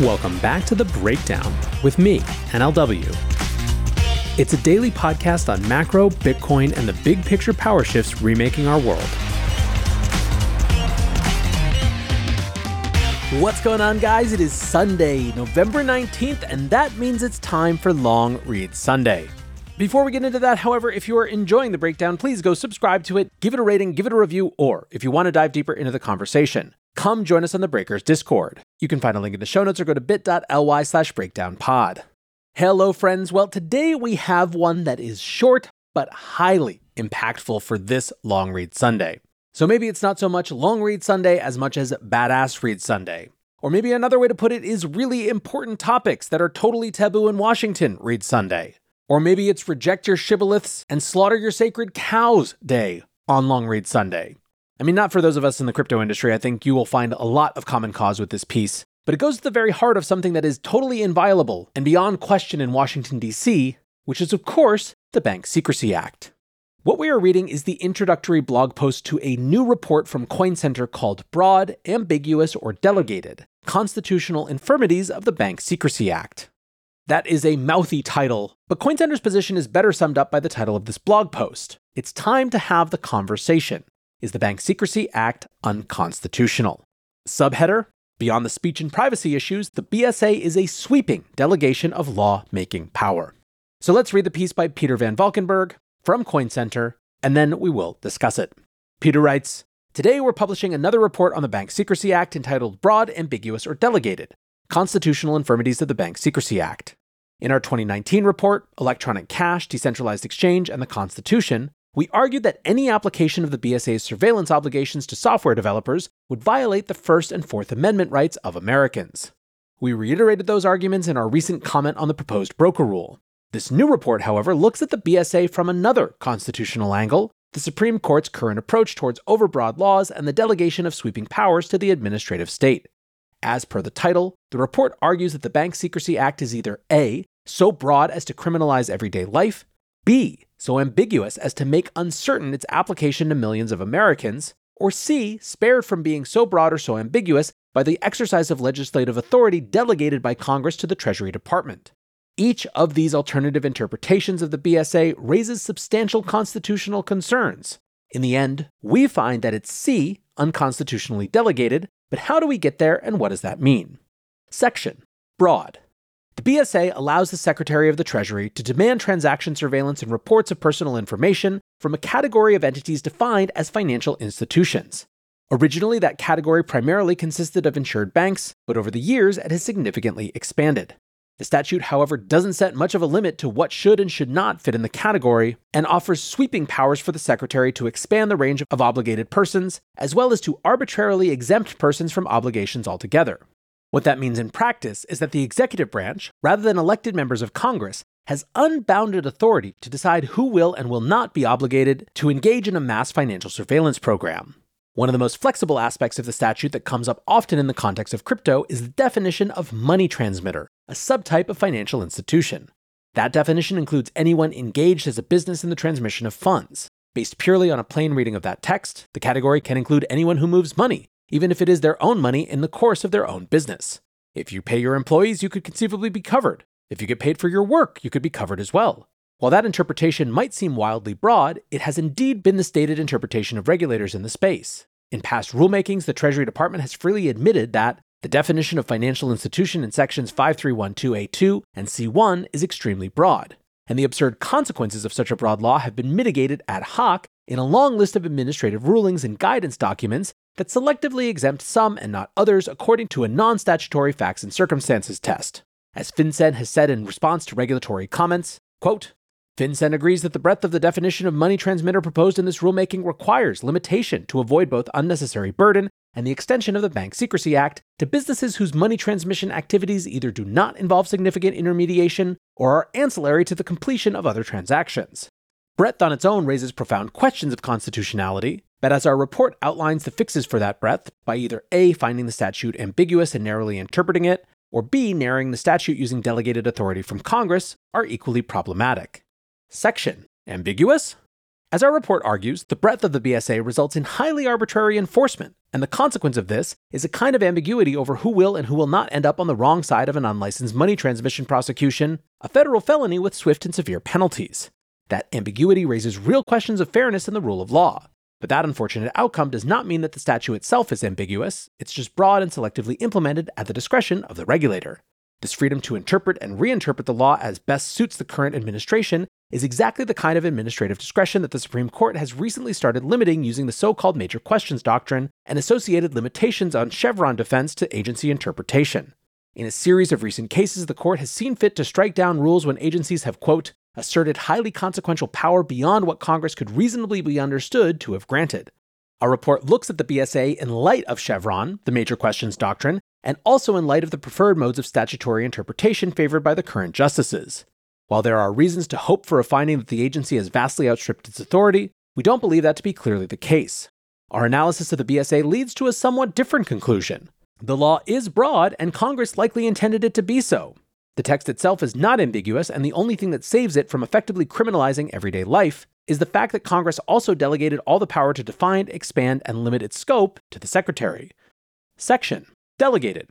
Welcome back to The Breakdown with me, NLW. It's a daily podcast on macro, Bitcoin, and the big picture power shifts remaking our world. What's going on, guys? It is Sunday, November 19th, and that means it's time for Long Read Sunday. Before we get into that, however, if you are enjoying the breakdown, please go subscribe to it, give it a rating, give it a review, or if you want to dive deeper into the conversation, come join us on the Breakers Discord. You can find a link in the show notes or go to bit.ly slash breakdownpod. Hello, friends. Well, today we have one that is short but highly impactful for this Long Read Sunday. So maybe it's not so much Long Read Sunday as much as Badass Read Sunday. Or maybe another way to put it is really important topics that are totally taboo in Washington Read Sunday. Or maybe it's Reject Your Shibboleths and Slaughter Your Sacred Cows Day on Long Read Sunday. I mean, not for those of us in the crypto industry, I think you will find a lot of common cause with this piece, but it goes to the very heart of something that is totally inviolable and beyond question in Washington, D.C., which is, of course, the Bank Secrecy Act. What we are reading is the introductory blog post to a new report from Coin Center called Broad, Ambiguous, or Delegated Constitutional Infirmities of the Bank Secrecy Act. That is a mouthy title, but Coin Center's position is better summed up by the title of this blog post. It's time to have the conversation. Is the Bank Secrecy Act unconstitutional? Subheader Beyond the speech and privacy issues, the BSA is a sweeping delegation of law making power. So let's read the piece by Peter Van Valkenburgh from Coin Center, and then we will discuss it. Peter writes Today we're publishing another report on the Bank Secrecy Act entitled Broad, Ambiguous, or Delegated Constitutional Infirmities of the Bank Secrecy Act. In our 2019 report, Electronic Cash, Decentralized Exchange, and the Constitution, we argued that any application of the BSA's surveillance obligations to software developers would violate the First and Fourth Amendment rights of Americans. We reiterated those arguments in our recent comment on the proposed broker rule. This new report, however, looks at the BSA from another constitutional angle the Supreme Court's current approach towards overbroad laws and the delegation of sweeping powers to the administrative state. As per the title, the report argues that the Bank Secrecy Act is either A, so broad as to criminalize everyday life, B, so ambiguous as to make uncertain its application to millions of Americans, or C, spared from being so broad or so ambiguous by the exercise of legislative authority delegated by Congress to the Treasury Department. Each of these alternative interpretations of the BSA raises substantial constitutional concerns. In the end, we find that it's C, unconstitutionally delegated, but how do we get there and what does that mean? Section Broad. The BSA allows the Secretary of the Treasury to demand transaction surveillance and reports of personal information from a category of entities defined as financial institutions. Originally, that category primarily consisted of insured banks, but over the years it has significantly expanded. The statute, however, doesn't set much of a limit to what should and should not fit in the category, and offers sweeping powers for the Secretary to expand the range of obligated persons, as well as to arbitrarily exempt persons from obligations altogether. What that means in practice is that the executive branch, rather than elected members of Congress, has unbounded authority to decide who will and will not be obligated to engage in a mass financial surveillance program. One of the most flexible aspects of the statute that comes up often in the context of crypto is the definition of money transmitter, a subtype of financial institution. That definition includes anyone engaged as a business in the transmission of funds. Based purely on a plain reading of that text, the category can include anyone who moves money, even if it is their own money in the course of their own business. If you pay your employees, you could conceivably be covered. If you get paid for your work, you could be covered as well. While that interpretation might seem wildly broad, it has indeed been the stated interpretation of regulators in the space. In past rulemakings, the Treasury Department has freely admitted that the definition of financial institution in sections 5312A2 and C1 is extremely broad, and the absurd consequences of such a broad law have been mitigated ad hoc in a long list of administrative rulings and guidance documents that selectively exempt some and not others according to a non statutory facts and circumstances test. As FinCEN has said in response to regulatory comments, quote, FinCEN agrees that the breadth of the definition of money transmitter proposed in this rulemaking requires limitation to avoid both unnecessary burden and the extension of the Bank Secrecy Act to businesses whose money transmission activities either do not involve significant intermediation or are ancillary to the completion of other transactions. Breadth on its own raises profound questions of constitutionality, but as our report outlines the fixes for that breadth by either A, finding the statute ambiguous and narrowly interpreting it, or B, narrowing the statute using delegated authority from Congress, are equally problematic. Section Ambiguous? As our report argues, the breadth of the BSA results in highly arbitrary enforcement, And the consequence of this is a kind of ambiguity over who will and who will not end up on the wrong side of an unlicensed money transmission prosecution, a federal felony with swift and severe penalties. That ambiguity raises real questions of fairness in the rule of law. But that unfortunate outcome does not mean that the statute itself is ambiguous, it's just broad and selectively implemented at the discretion of the regulator. This freedom to interpret and reinterpret the law as best suits the current administration is exactly the kind of administrative discretion that the Supreme Court has recently started limiting using the so called major questions doctrine and associated limitations on Chevron deference to agency interpretation. In a series of recent cases, the court has seen fit to strike down rules when agencies have, quote, asserted highly consequential power beyond what Congress could reasonably be understood to have granted. Our report looks at the BSA in light of Chevron, the major questions doctrine, and also in light of the preferred modes of statutory interpretation favored by the current justices. While there are reasons to hope for a finding that the agency has vastly outstripped its authority, we don't believe that to be clearly the case. Our analysis of the BSA leads to a somewhat different conclusion. The law is broad, and Congress likely intended it to be so. The text itself is not ambiguous, and the only thing that saves it from effectively criminalizing everyday life is the fact that Congress also delegated all the power to define, expand, and limit its scope to the Secretary. Section Delegated.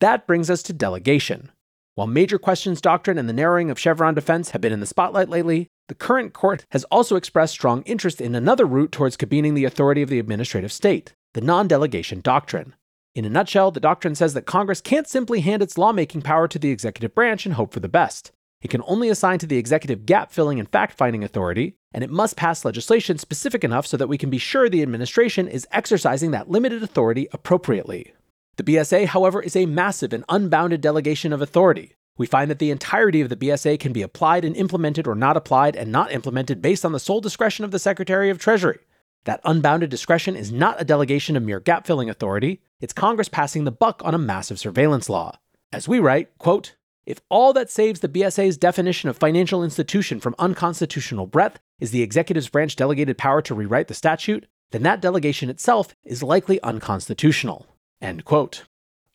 That brings us to delegation. While major questions doctrine and the narrowing of Chevron deference have been in the spotlight lately, the current court has also expressed strong interest in another route towards cabining the authority of the administrative state, the non delegation doctrine. In a nutshell, the doctrine says that Congress can't simply hand its lawmaking power to the executive branch and hope for the best. It can only assign to the executive gap filling and fact finding authority, and it must pass legislation specific enough so that we can be sure the administration is exercising that limited authority appropriately. The BSA, however, is a massive and unbounded delegation of authority. We find that the entirety of the BSA can be applied and implemented or not applied and not implemented based on the sole discretion of the Secretary of Treasury. That unbounded discretion is not a delegation of mere gap filling authority, it's Congress passing the buck on a massive surveillance law. As we write, quote, if all that saves the BSA's definition of financial institution from unconstitutional breadth is the executive's branch delegated power to rewrite the statute, then that delegation itself is likely unconstitutional. End quote.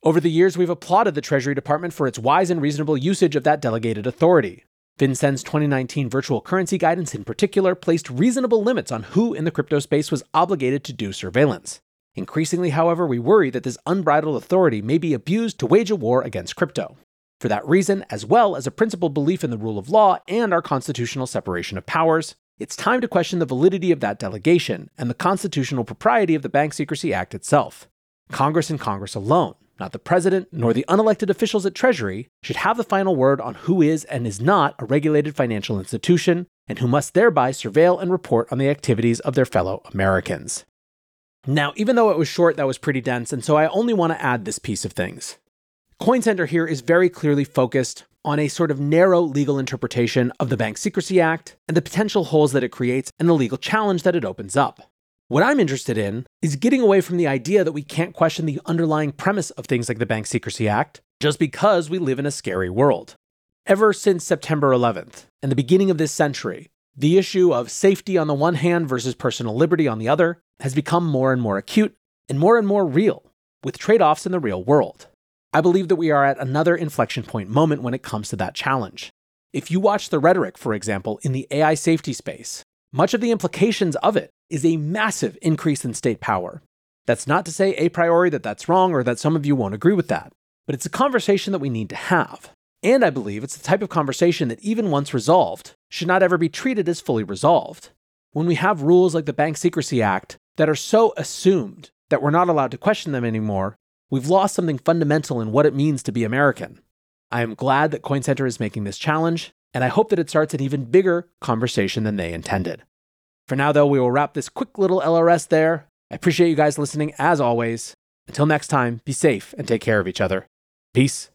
Over the years, we've applauded the Treasury Department for its wise and reasonable usage of that delegated authority. FinCEN's 2019 virtual currency guidance, in particular, placed reasonable limits on who in the crypto space was obligated to do surveillance. Increasingly, however, we worry that this unbridled authority may be abused to wage a war against crypto. For that reason, as well as a principled belief in the rule of law and our constitutional separation of powers, it's time to question the validity of that delegation and the constitutional propriety of the Bank Secrecy Act itself. Congress and Congress alone, not the president nor the unelected officials at Treasury, should have the final word on who is and is not a regulated financial institution, and who must thereby surveil and report on the activities of their fellow Americans. Now, even though it was short, that was pretty dense, and so I only want to add this piece of things. Coin Center here is very clearly focused on a sort of narrow legal interpretation of the Bank Secrecy Act and the potential holes that it creates and the legal challenge that it opens up. What I'm interested in is getting away from the idea that we can't question the underlying premise of things like the Bank Secrecy Act just because we live in a scary world. Ever since September 11th and the beginning of this century, the issue of safety on the one hand versus personal liberty on the other has become more and more acute and more and more real, with trade offs in the real world. I believe that we are at another inflection point moment when it comes to that challenge. If you watch the rhetoric, for example, in the AI safety space, much of the implications of it is a massive increase in state power. That's not to say a priori that that's wrong or that some of you won't agree with that, but it's a conversation that we need to have. And I believe it's the type of conversation that, even once resolved, should not ever be treated as fully resolved. When we have rules like the Bank Secrecy Act that are so assumed that we're not allowed to question them anymore, we've lost something fundamental in what it means to be American. I am glad that Coin Center is making this challenge, and I hope that it starts an even bigger conversation than they intended. For now, though, we will wrap this quick little LRS there. I appreciate you guys listening as always. Until next time, be safe and take care of each other. Peace.